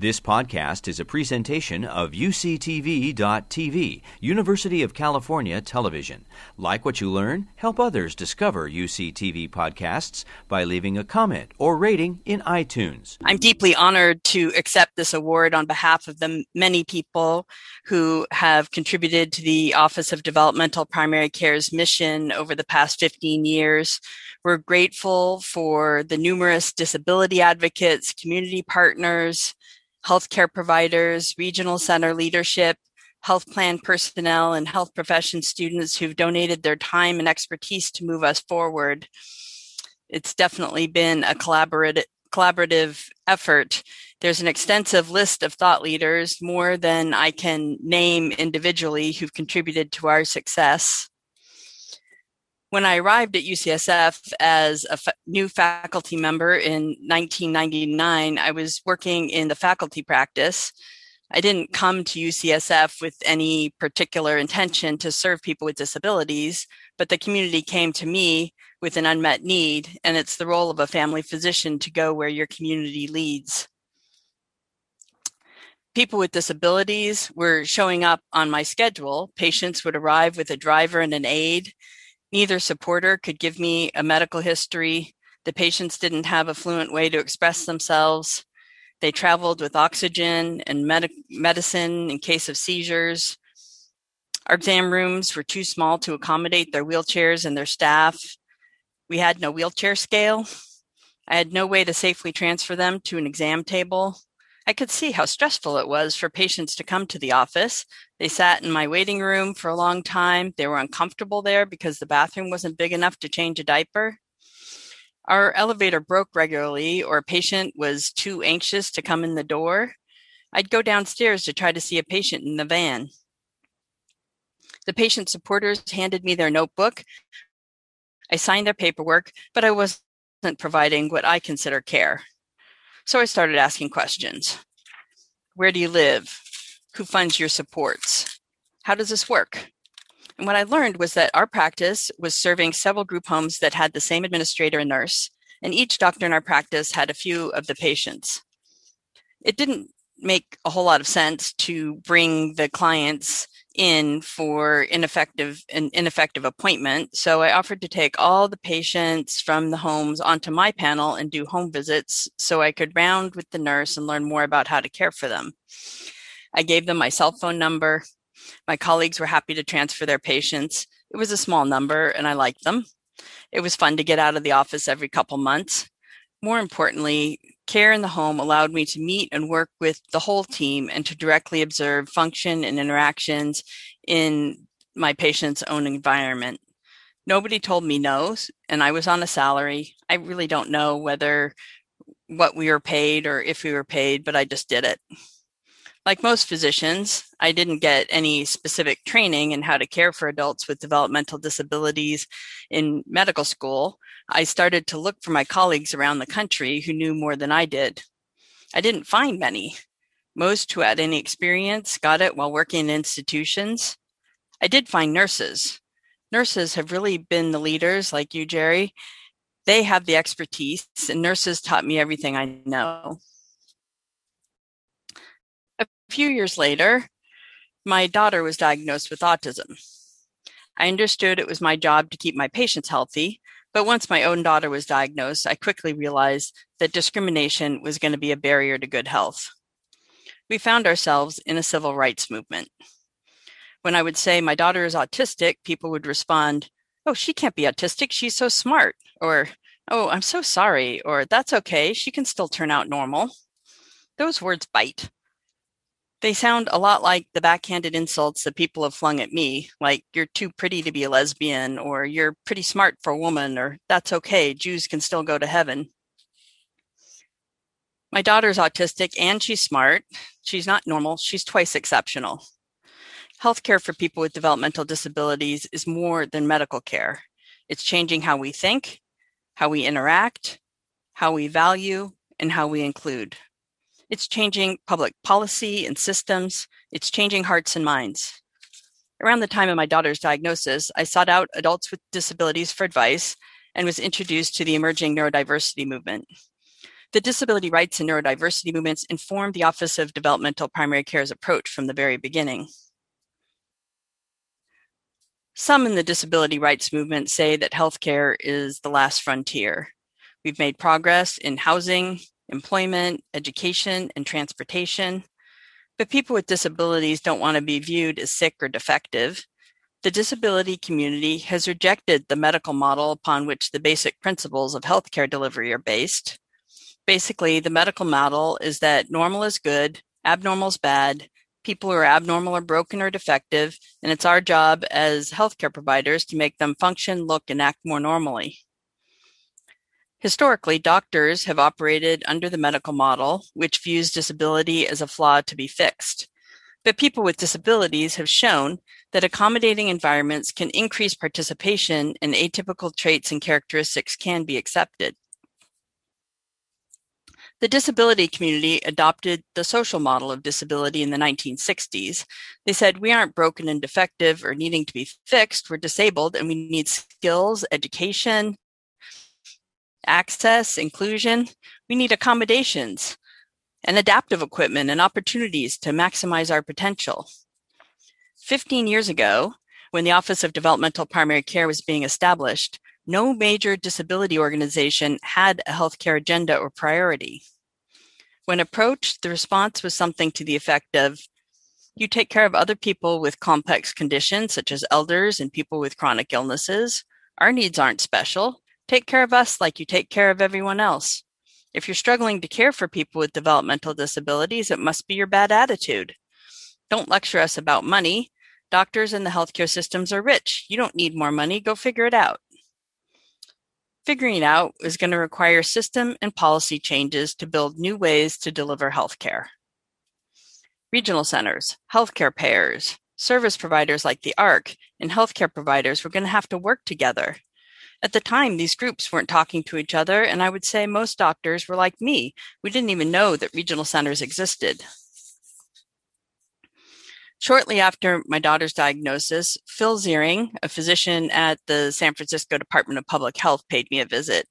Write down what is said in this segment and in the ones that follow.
This podcast is a presentation of UCTV.tv, University of California Television. Like what you learn, help others discover UCTV podcasts by leaving a comment or rating in iTunes. I'm deeply honored to accept this award on behalf of the many people who have contributed to the Office of Developmental Primary Care's mission over the past 15 years. We're grateful for the numerous disability advocates, community partners, healthcare providers, regional center leadership, health plan personnel, and health profession students who've donated their time and expertise to move us forward. It's definitely been a collaborative collaborative effort. There's an extensive list of thought leaders, more than I can name individually, who've contributed to our success when I arrived at UCSF as a f- new faculty member in 1999, I was working in the faculty practice. I didn't come to UCSF with any particular intention to serve people with disabilities, but the community came to me with an unmet need, and it's the role of a family physician to go where your community leads. People with disabilities were showing up on my schedule. Patients would arrive with a driver and an aide Neither supporter could give me a medical history. The patients didn't have a fluent way to express themselves. They traveled with oxygen and med- medicine in case of seizures. Our exam rooms were too small to accommodate their wheelchairs and their staff. We had no wheelchair scale. I had no way to safely transfer them to an exam table. I could see how stressful it was for patients to come to the office. They sat in my waiting room for a long time. They were uncomfortable there because the bathroom wasn't big enough to change a diaper. Our elevator broke regularly, or a patient was too anxious to come in the door. I'd go downstairs to try to see a patient in the van. The patient supporters handed me their notebook. I signed their paperwork, but I wasn't providing what I consider care. So I started asking questions. Where do you live? Who funds your supports? How does this work? And what I learned was that our practice was serving several group homes that had the same administrator and nurse, and each doctor in our practice had a few of the patients. It didn't make a whole lot of sense to bring the clients in for ineffective an ineffective appointment. So I offered to take all the patients from the homes onto my panel and do home visits so I could round with the nurse and learn more about how to care for them. I gave them my cell phone number. My colleagues were happy to transfer their patients. It was a small number and I liked them. It was fun to get out of the office every couple months. More importantly, care in the home allowed me to meet and work with the whole team and to directly observe function and interactions in my patient's own environment. Nobody told me no, and I was on a salary. I really don't know whether what we were paid or if we were paid, but I just did it. Like most physicians, I didn't get any specific training in how to care for adults with developmental disabilities in medical school. I started to look for my colleagues around the country who knew more than I did. I didn't find many. Most who had any experience got it while working in institutions. I did find nurses. Nurses have really been the leaders, like you, Gerri. They have the expertise, and nurses taught me everything I know few years later, my daughter was diagnosed with autism. I understood it was my job to keep my patients healthy, but once my own daughter was diagnosed, I quickly realized that discrimination was going to be a barrier to good health. We found ourselves in a civil rights movement. When I would say my daughter is autistic, people would respond, Oh, she can't be autistic. She's so smart. Or, Oh, I'm so sorry. Or, That's okay. She can still turn out normal. Those words bite. They sound a lot like the backhanded insults that people have flung at me, like you're too pretty to be a lesbian, or you're pretty smart for a woman, or that's okay, Jews can still go to heaven. My daughter's autistic and she's smart. She's not normal, she's twice exceptional. Healthcare for people with developmental disabilities is more than medical care. It's changing how we think, how we interact, how we value, and how we include. It's changing public policy and systems. It's changing hearts and minds. Around the time of my daughter's diagnosis, I sought out adults with disabilities for advice and was introduced to the emerging neurodiversity movement. The disability rights and neurodiversity movements informed the Office of Developmental Primary Care's approach from the very beginning. Some in the disability rights movement say that healthcare is the last frontier. We've made progress in housing, employment, education, and transportation, but people with disabilities don't want to be viewed as sick or defective. The disability community has rejected the medical model upon which the basic principles of healthcare delivery are based. Basically, the medical model is that normal is good, abnormal is bad, people who are abnormal are broken or defective, and it's our job as healthcare providers to make them function, look, and act more normally. Historically, doctors have operated under the medical model, which views disability as a flaw to be fixed. But people with disabilities have shown that accommodating environments can increase participation and atypical traits and characteristics can be accepted. The disability community adopted the social model of disability in the 1960s. They said, We aren't broken and defective or needing to be fixed. We're disabled and we need skills, education, access, inclusion. We need accommodations and adaptive equipment and opportunities to maximize our potential. 15 years ago, when the Office of Developmental Primary Care was being established, no major disability organization had a healthcare agenda or priority. When approached, the response was something to the effect of You take care of other people with complex conditions, such as elders and people with chronic illnesses. Our needs aren't special. Take care of us like you take care of everyone else. If you're struggling to care for people with developmental disabilities, it must be your bad attitude. Don't lecture us about money. Doctors and the healthcare systems are rich. You don't need more money. Go figure it out. Figuring it out is going to require system and policy changes to build new ways to deliver healthcare. Regional centers, healthcare payers, service providers like the ARC, and healthcare providers, we're going to have to work together at the time, these groups weren't talking to each other, and I would say most doctors were like me. We didn't even know that regional centers existed. Shortly after my daughter's diagnosis, Phil Ziering, a physician at the San Francisco Department of Public Health, paid me a visit.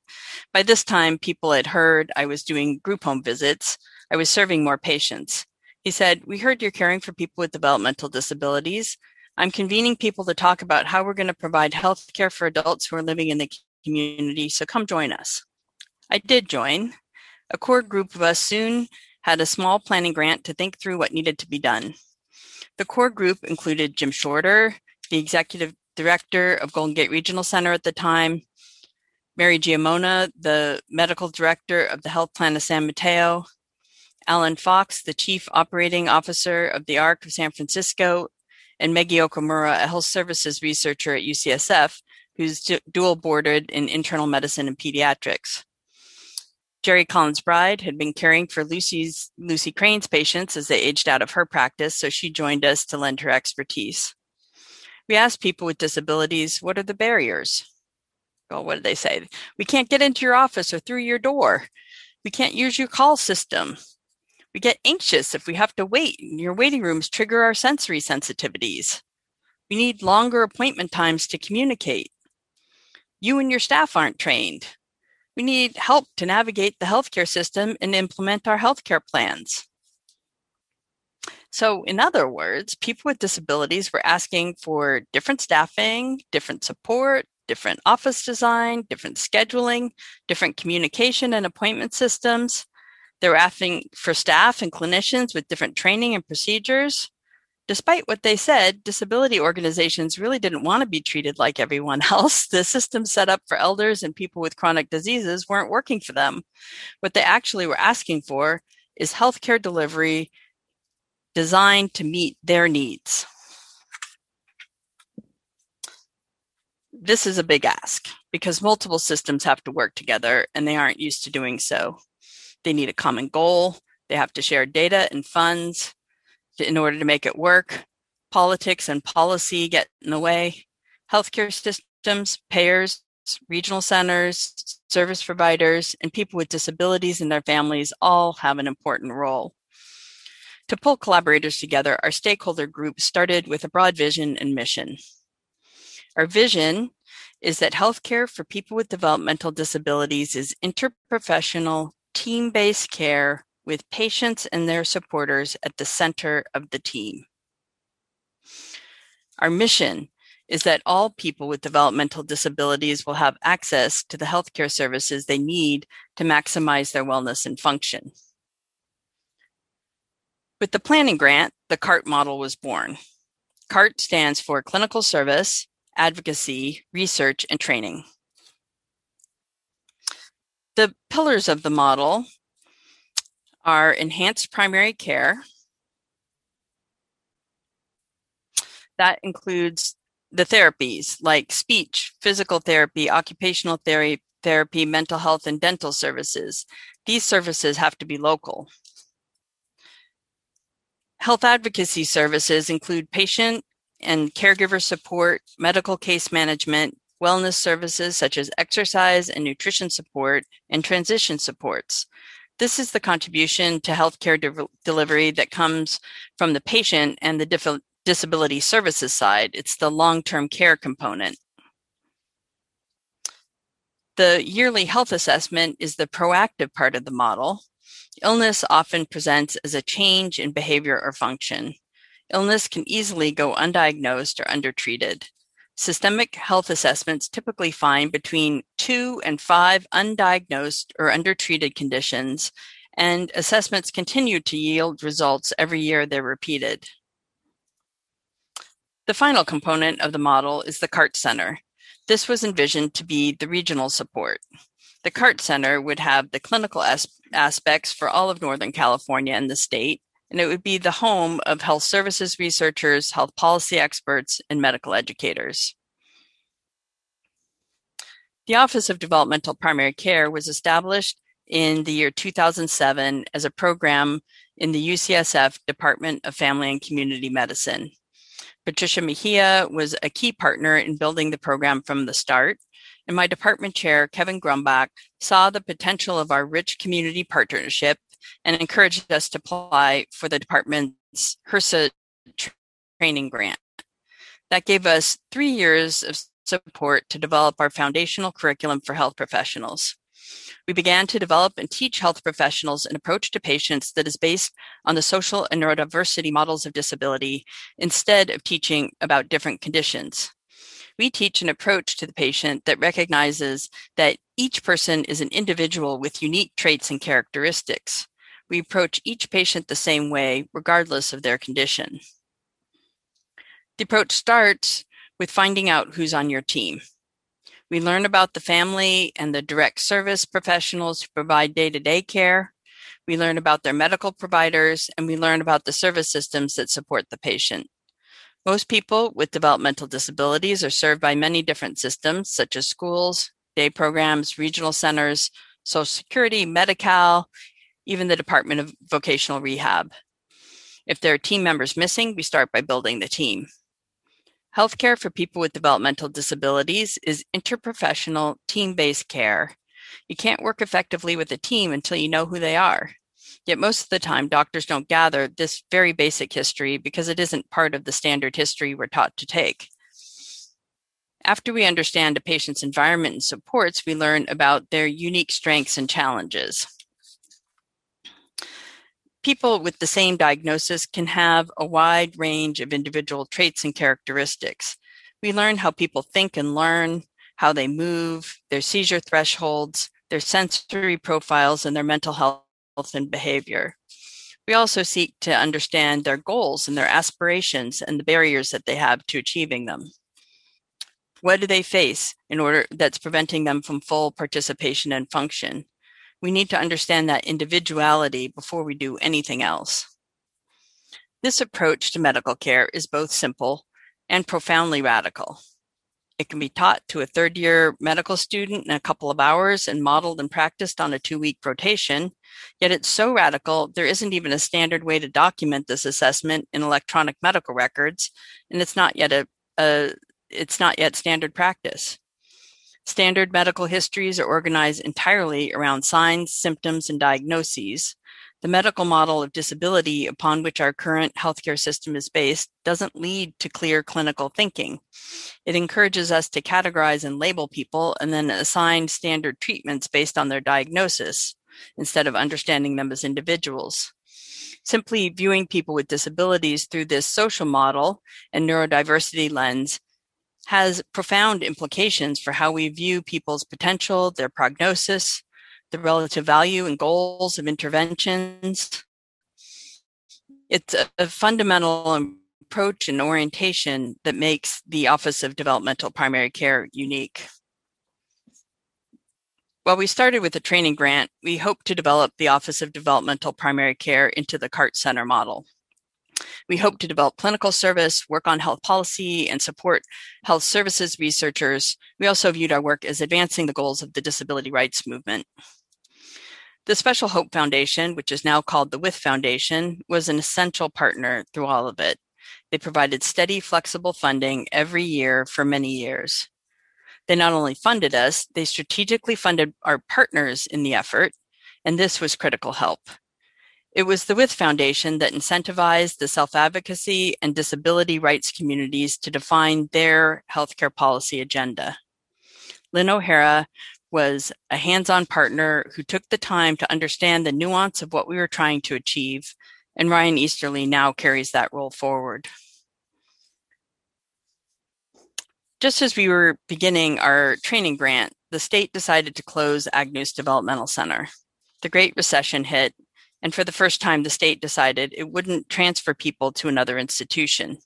By this time, people had heard I was doing group home visits. I was serving more patients. He said, We heard you're caring for people with developmental disabilities. I'm convening people to talk about how we're going to provide health care for adults who are living in the community, so come join us. I did join. A core group of us soon had a small planning grant to think through what needed to be done. The core group included Jim Shorter, the executive director of Golden Gate Regional Center at the time, Mary Giammona, the medical director of the health plan of San Mateo, Alan Fox, the chief operating officer of the ARC of San Francisco, and Meggie Okumura, a health services researcher at UCSF, who's dual boarded in internal medicine and pediatrics. Gerri Collins Bride had been caring for Lucy's Lucy Crain's patients as they aged out of her practice, so she joined us to lend her expertise. We asked people with disabilities, what are the barriers? Well, what did they say? We can't get into your office or through your door. We can't use your call system. We get anxious if we have to wait. And your waiting rooms trigger our sensory sensitivities. We need longer appointment times to communicate. You and your staff aren't trained. We need help to navigate the healthcare system and implement our healthcare plans. So, in other words, people with disabilities were asking for different staffing, different support, different office design, different scheduling, different communication and appointment systems, they were asking for staff and clinicians with different training and procedures. Despite what they said, disability organizations really didn't want to be treated like everyone else. The systems set up for elders and people with chronic diseases weren't working for them. What they actually were asking for is healthcare delivery designed to meet their needs. This is a big ask because multiple systems have to work together and they aren't used to doing so. They need a common goal. They have to share data and funds to, in order to make it work. Politics and policy get in the way. Healthcare systems, payers, regional centers, service providers, and people with disabilities and their families all have an important role. To pull collaborators together, our stakeholder group started with a broad vision and mission. Our vision is that healthcare for people with developmental disabilities is interprofessional, team based care with patients and their supporters at the center of the team. Our mission is that all people with developmental disabilities will have access to the healthcare services they need to maximize their wellness and function. With the planning grant, the CART model was born. CART stands for Clinical Service, Advocacy, Research, and Training. The pillars of the model are enhanced primary care. That includes the therapies like speech, physical therapy, occupational therapy, therapy, mental health, and dental services. These services have to be local. Health advocacy services include patient and caregiver support, medical case management, wellness services such as exercise and nutrition support, and transition supports. This is the contribution to healthcare de- delivery that comes from the patient and the dif- disability services side. It's the long term care component. The yearly health assessment is the proactive part of the model. Illness often presents as a change in behavior or function. Illness can easily go undiagnosed or undertreated. Systemic health assessments typically find between two and five undiagnosed or undertreated conditions, and assessments continue to yield results every year they're repeated. The final component of the model is the CART Center. This was envisioned to be the regional support. The CART Center would have the clinical as- aspects for all of Northern California and the state, and it would be the home of health services researchers, health policy experts, and medical educators. The Office of Developmental Primary Care was established in the year 2007 as a program in the UCSF Department of Family and Community Medicine. Patricia Mejia was a key partner in building the program from the start, and my department chair, Kevin Grumbach, saw the potential of our rich community partnership and encouraged us to apply for the department's HRSA training grant. That gave us three years of support to develop our foundational curriculum for health professionals. We began to develop and teach health professionals an approach to patients that is based on the social and neurodiversity models of disability instead of teaching about different conditions. We teach an approach to the patient that recognizes that each person is an individual with unique traits and characteristics. We approach each patient the same way, regardless of their condition. The approach starts with finding out who's on your team. We learn about the family and the direct service professionals who provide day to day care. We learn about their medical providers and we learn about the service systems that support the patient. Most people with developmental disabilities are served by many different systems, such as schools, day programs, regional centers, Social Security, Medi Cal, even the Department of Vocational Rehab. If there are team members missing, we start by building the team. Healthcare for people with developmental disabilities is interprofessional, team based care. You can't work effectively with a team until you know who they are. Yet most of the time, doctors don't gather this very basic history because it isn't part of the standard history we're taught to take. After we understand a patient's environment and supports, we learn about their unique strengths and challenges people with the same diagnosis can have a wide range of individual traits and characteristics. We learn how people think and learn, how they move, their seizure thresholds, their sensory profiles, and their mental health and behavior. We also seek to understand their goals and their aspirations and the barriers that they have to achieving them. What do they face in order that's preventing them from full participation and function? We need to understand that individuality before we do anything else. This approach to medical care is both simple and profoundly radical. It can be taught to a third year medical student in a couple of hours and modeled and practiced on a two week rotation. Yet it's so radical, there isn't even a standard way to document this assessment in electronic medical records, and it's not yet a, a it's not yet standard practice. Standard medical histories are organized entirely around signs, symptoms, and diagnoses. The medical model of disability upon which our current healthcare system is based doesn't lead to clear clinical thinking. It encourages us to categorize and label people and then assign standard treatments based on their diagnosis. instead of understanding them as individuals. Simply viewing people with disabilities through this social model and neurodiversity lens has profound implications for how we view people's potential, their prognosis, the relative value and goals of interventions. It's a, a fundamental approach and orientation that makes the Office of Developmental Primary Care unique. While we started with a training grant, we hope to develop the Office of Developmental Primary Care into the CART Center model. We hope to develop clinical service, work on health policy, and support health services researchers. We also viewed our work as advancing the goals of the disability rights movement. The Special Hope Foundation, which is now called the WITH Foundation, was an essential partner through all of it. They provided steady, flexible funding every year for many years. They not only funded us, they strategically funded our partners in the effort, and this was critical help. It was the WITH Foundation that incentivized the self advocacy and disability rights communities to define their healthcare policy agenda. Lynn O'Hara was a hands on partner who took the time to understand the nuance of what we were trying to achieve, and Ryan Easterly now carries that role forward. Just as we were beginning our training grant, the state decided to close Agnews Developmental Center. The Great Recession hit, and for the first time, the state decided it wouldn't transfer people to another institution.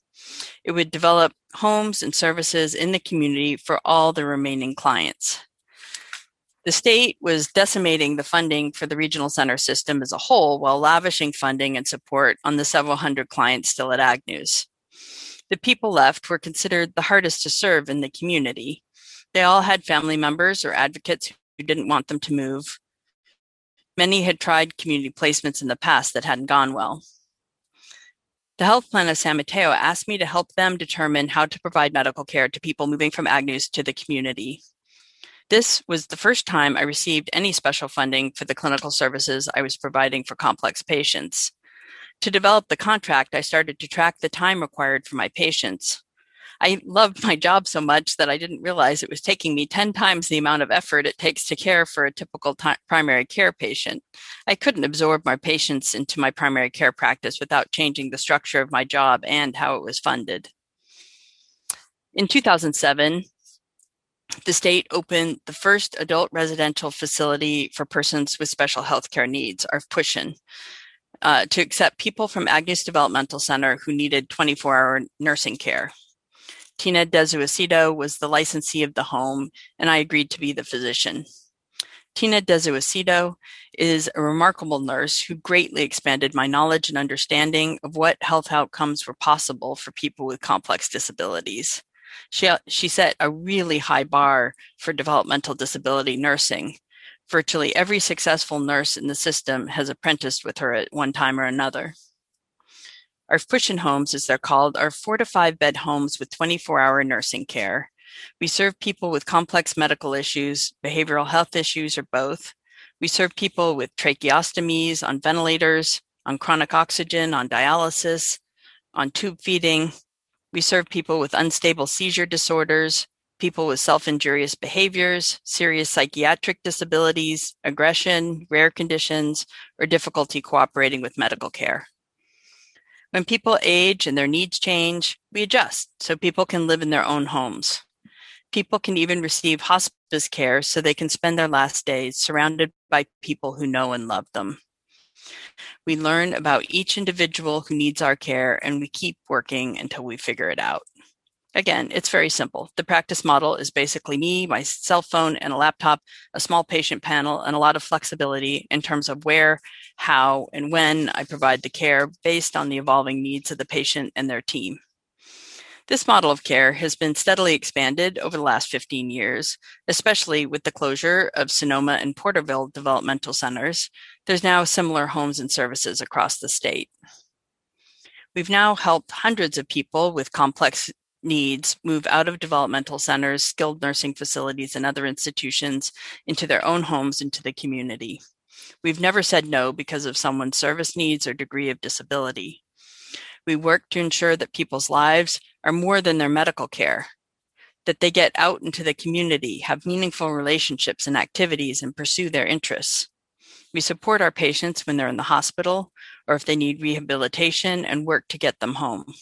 It would develop homes and services in the community for all the remaining clients. The state was decimating the funding for the regional center system as a whole while lavishing funding and support on the several hundred clients still at Agnews. The people left were considered the hardest to serve in the community. They all had family members or advocates who didn't want them to move. Many had tried community placements in the past that hadn't gone well. The health plan of San Mateo asked me to help them determine how to provide medical care to people moving from Agnews to the community. This was the first time I received any special funding for the clinical services I was providing for complex patients. To develop the contract, I started to track the time required for my patients. I loved my job so much that I didn't realize it was taking me 10 times the amount of effort it takes to care for a typical t- primary care patient. I couldn't absorb my patients into my primary care practice without changing the structure of my job and how it was funded. In 2007, the state opened the first adult residential facility for persons with special health care needs, ARFPUSHN uh, to accept people from Agnews Developmental Center who needed 24 hour nursing care. Tina Desuicido was the licensee of the home, and I agreed to be the physician. Tina Desuicido is a remarkable nurse who greatly expanded my knowledge and understanding of what health outcomes were possible for people with complex disabilities. She, she set a really high bar for developmental disability nursing, Virtually every successful nurse in the system has apprenticed with her at one time or another. ARFPUSHN homes, as they're called, are four to five bed homes with 24 hour nursing care. We serve people with complex medical issues, behavioral health issues, or both. We serve people with tracheostomies, on ventilators, on chronic oxygen, on dialysis, on tube feeding. We serve people with unstable seizure disorders, people with self injurious behaviors, serious psychiatric disabilities, aggression, rare conditions, or difficulty cooperating with medical care. When people age and their needs change, we adjust so people can live in their own homes. People can even receive hospice care so they can spend their last days surrounded by people who know and love them. We learn about each individual who needs our care and we keep working until we figure it out. Again, it's very simple. The practice model is basically me, my cell phone, and a laptop, a small patient panel, and a lot of flexibility in terms of where, how, and when I provide the care based on the evolving needs of the patient and their team. This model of care has been steadily expanded over the last 15 years, especially with the closure of Sonoma and Porterville developmental centers. There's now similar homes and services across the state. We've now helped hundreds of people with complex needs move out of developmental centers, skilled nursing facilities, and other institutions into their own homes into the community. We've never said no because of someone's service needs or degree of disability. We work to ensure that people's lives are more than their medical care, that they get out into the community, have meaningful relationships and activities, and pursue their interests. We support our patients when they're in the hospital or if they need rehabilitation and work to get them home.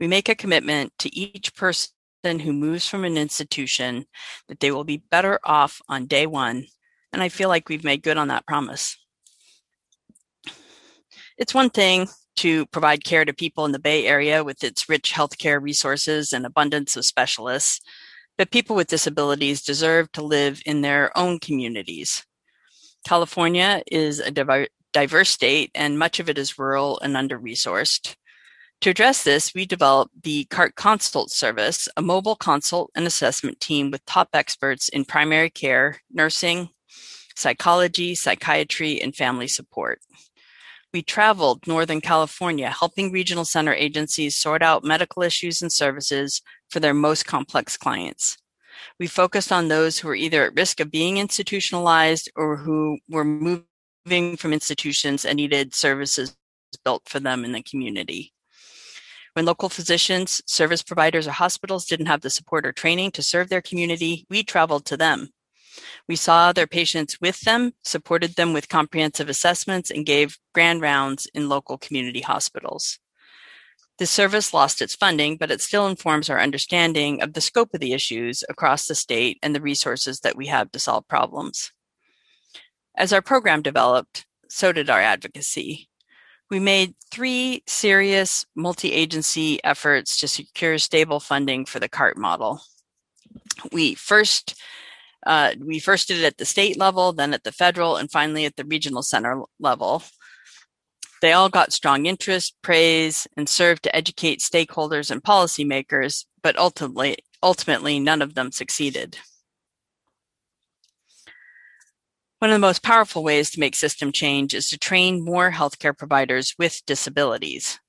We make a commitment to each person who moves from an institution that they will be better off on day one, and I feel like we've made good on that promise. It's one thing to provide care to people in the Bay Area with its rich healthcare resources and abundance of specialists, but people with disabilities deserve to live in their own communities. California is a diverse state, and much of it is rural and under resourced. To address this, we developed the CART Consult Service, a mobile consult and assessment team with top experts in primary care, nursing, psychology, psychiatry, and family support. We traveled Northern California, helping regional center agencies sort out medical issues and services for their most complex clients. We focused on those who were either at risk of being institutionalized or who were moving from institutions and needed services built for them in the community. When local physicians, service providers, or hospitals didn't have the support or training to serve their community, we traveled to them. We saw their patients with them, supported them with comprehensive assessments, and gave grand rounds in local community hospitals. This service lost its funding, but it still informs our understanding of the scope of the issues across the state and the resources that we have to solve problems. As our program developed, so did our advocacy. We made three serious multi agency efforts to secure stable funding for the CART model. We first uh, we first did it at the state level, then at the federal, and finally at the regional center level. They all got strong interest, praise, and served to educate stakeholders and policymakers, but ultimately, ultimately none of them succeeded. One of the most powerful ways to make system change is to train more healthcare providers with disabilities.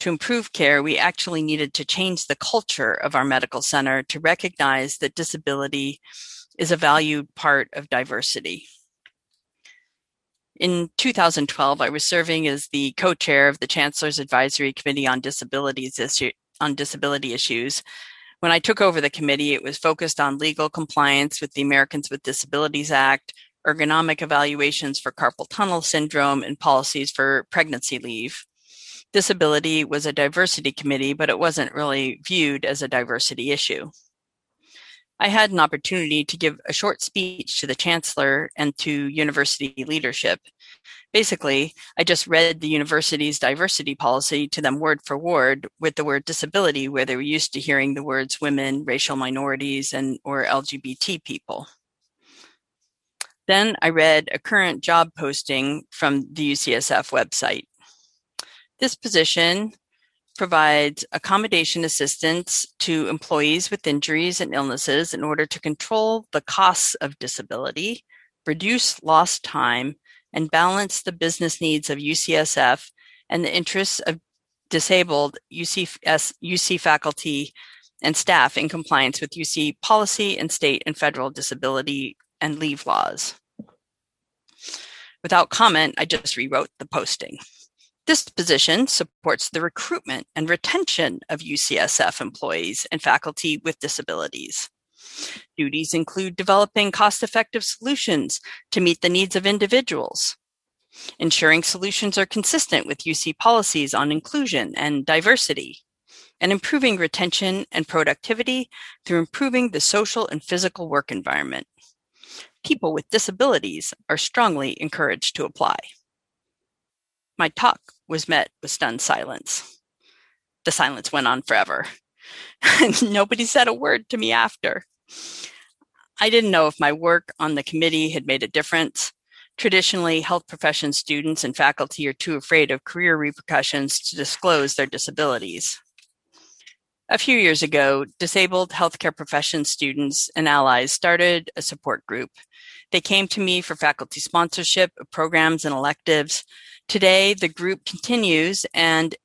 To improve care, we actually needed to change the culture of our medical center to recognize that disability is a valued part of diversity. In 2012, I was serving as the co-chair of the Chancellor's Advisory Committee on Disabilities issue, on Disability Issues. When I took over the committee, it was focused on legal compliance with the Americans with Disabilities Act, ergonomic evaluations for carpal tunnel syndrome, and policies for pregnancy leave. Disability was a diversity committee, but it wasn't really viewed as a diversity issue. I had an opportunity to give a short speech to the chancellor and to university leadership. Basically, I just read the university's diversity policy to them word for word with the word disability where they were used to hearing the words women, racial minorities, and or LGBT people. Then I read a current job posting from the UCSF website. This position provides accommodation assistance to employees with injuries and illnesses in order to control the costs of disability, reduce lost time, and balance the business needs of UCSF and the interests of disabled UCS, UC faculty and staff in compliance with UC policy and state and federal disability and leave laws. Without comment, I just rewrote the posting. This position supports the recruitment and retention of UCSF employees and faculty with disabilities. Duties include developing cost effective solutions to meet the needs of individuals, ensuring solutions are consistent with UC policies on inclusion and diversity, and improving retention and productivity through improving the social and physical work environment. People with disabilities are strongly encouraged to apply. My talk was met with stunned silence. The silence went on forever. And nobody said a word to me after. I didn't know if my work on the committee had made a difference. Traditionally, health profession students and faculty are too afraid of career repercussions to disclose their disabilities. A few years ago, disabled healthcare profession students and allies started a support group. They came to me for faculty sponsorship of programs and electives Today, the group continues and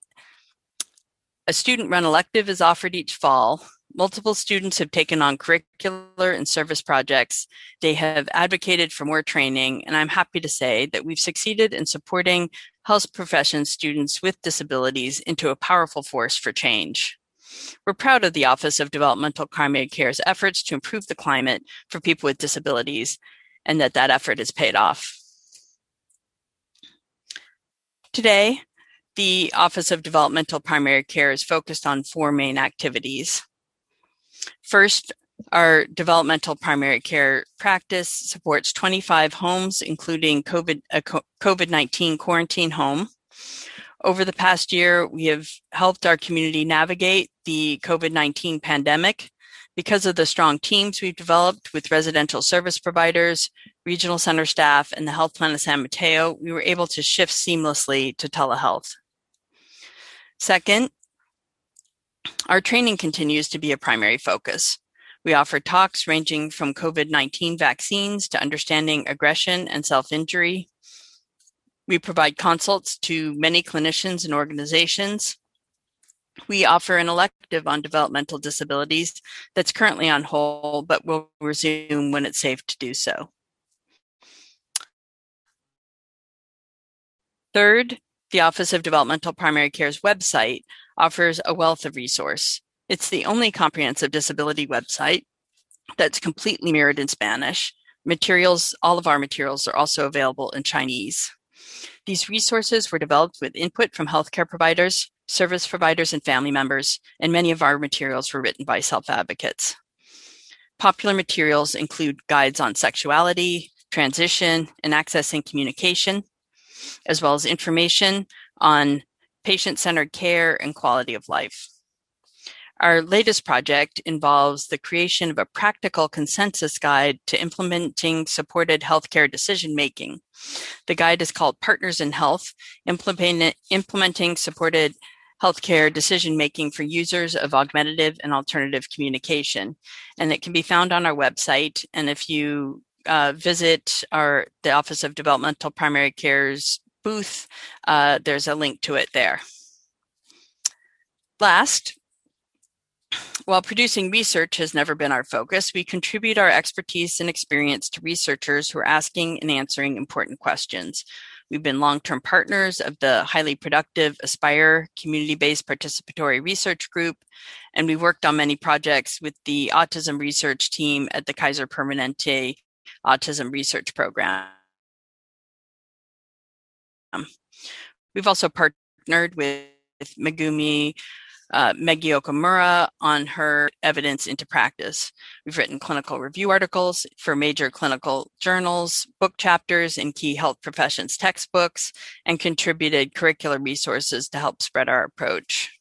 a student run elective is offered each fall. Multiple students have taken on curricular and service projects. They have advocated for more training, and I'm happy to say that we've succeeded in supporting health profession students with disabilities into a powerful force for change. We're proud of the Office of Developmental Primary Care's efforts to improve the climate for people with disabilities and that that effort has paid off. Today, the Office of Developmental Primary Care is focused on four main activities. First, our developmental primary care practice supports 25 homes, including COVID, uh, a COVID-19 quarantine home. Over the past year, we have helped our community navigate the COVID-19 pandemic because of the strong teams we've developed with residential service providers, regional center staff, and the health plan of San Mateo, we were able to shift seamlessly to telehealth. Second, our training continues to be a primary focus. We offer talks ranging from COVID 19 vaccines to understanding aggression and self injury. We provide consults to many clinicians and organizations. We offer an elective on developmental disabilities that's currently on hold, but will resume when it's safe to do so. Third, the Office of Developmental Primary Care's website offers a wealth of resource. It's the only comprehensive disability website that's completely mirrored in Spanish. Materials, all of our materials are also available in Chinese. These resources were developed with input from healthcare providers, service providers, and family members, and many of our materials were written by self advocates. Popular materials include guides on sexuality, transition, and accessing communication, as well as information on patient centered care and quality of life. Our latest project involves the creation of a practical consensus guide to implementing supported healthcare decision making. The guide is called Partners in Health, implementing supported healthcare decision making for users of augmentative and alternative communication. And it can be found on our website. And if you uh, visit our the Office of Developmental Primary Care's booth, uh, there's a link to it there. Last, while producing research has never been our focus, we contribute our expertise and experience to researchers who are asking and answering important questions. We've been long term partners of the highly productive AASPIRE community based participatory research group, and we've worked on many projects with the autism research team at the Kaiser Permanente Autism Research Program. We've also partnered with Megumi uh, Megi Okumura on her evidence into practice. We've written clinical review articles for major clinical journals, book chapters in key health professions textbooks, and contributed curricular resources to help spread our approach.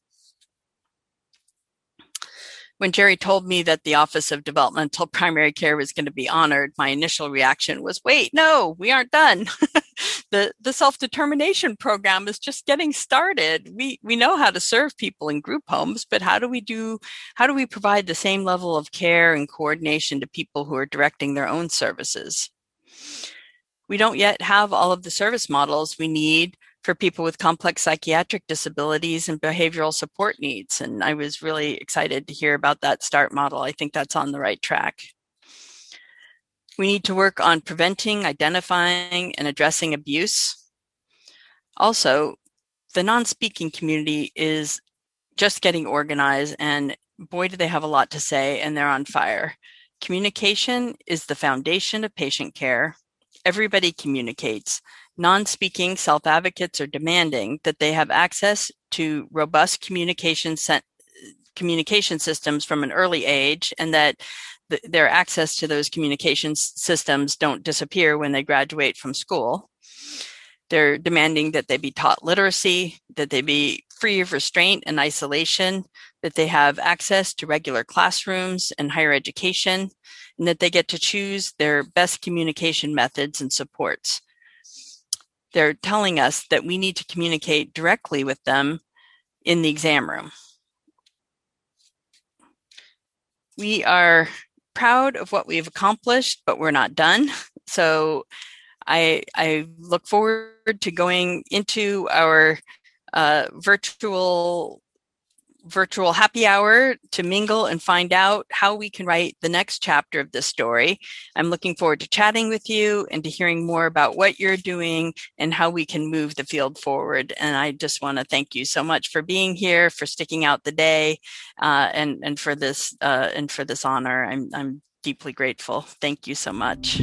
When Gerri told me that the Office of Developmental Primary Care was going to be honored, my initial reaction was, wait, no, we aren't done. the the self-determination program is just getting started. We we know how to serve people in group homes, but how do we do how do we provide the same level of care and coordination to people who are directing their own services? We don't yet have all of the service models we need for people with complex psychiatric disabilities and behavioral support needs. And I was really excited to hear about that START model. I think that's on the right track. We need to work on preventing, identifying, and addressing abuse. Also, the non speaking community is just getting organized, and boy, do they have a lot to say, and they're on fire. Communication is the foundation of patient care. Everybody communicates. Non speaking self advocates are demanding that they have access to robust communication, communication systems from an early age and that th- their access to those communications systems don't disappear when they graduate from school. They're demanding that they be taught literacy, that they be free of restraint and isolation, that they have access to regular classrooms and higher education, and that they get to choose their best communication methods and supports they're telling us that we need to communicate directly with them in the exam room. We are proud of what we've accomplished, but we're not done. So I, I look forward to going into our uh, virtual virtual happy hour to mingle and find out how we can write the next chapter of this story. I'm looking forward to chatting with you and to hearing more about what you're doing and how we can move the field forward. And I just want to thank you so much for being here, for sticking out the day, uh, and and for this uh, and for this honor. I'm I'm deeply grateful. Thank you so much.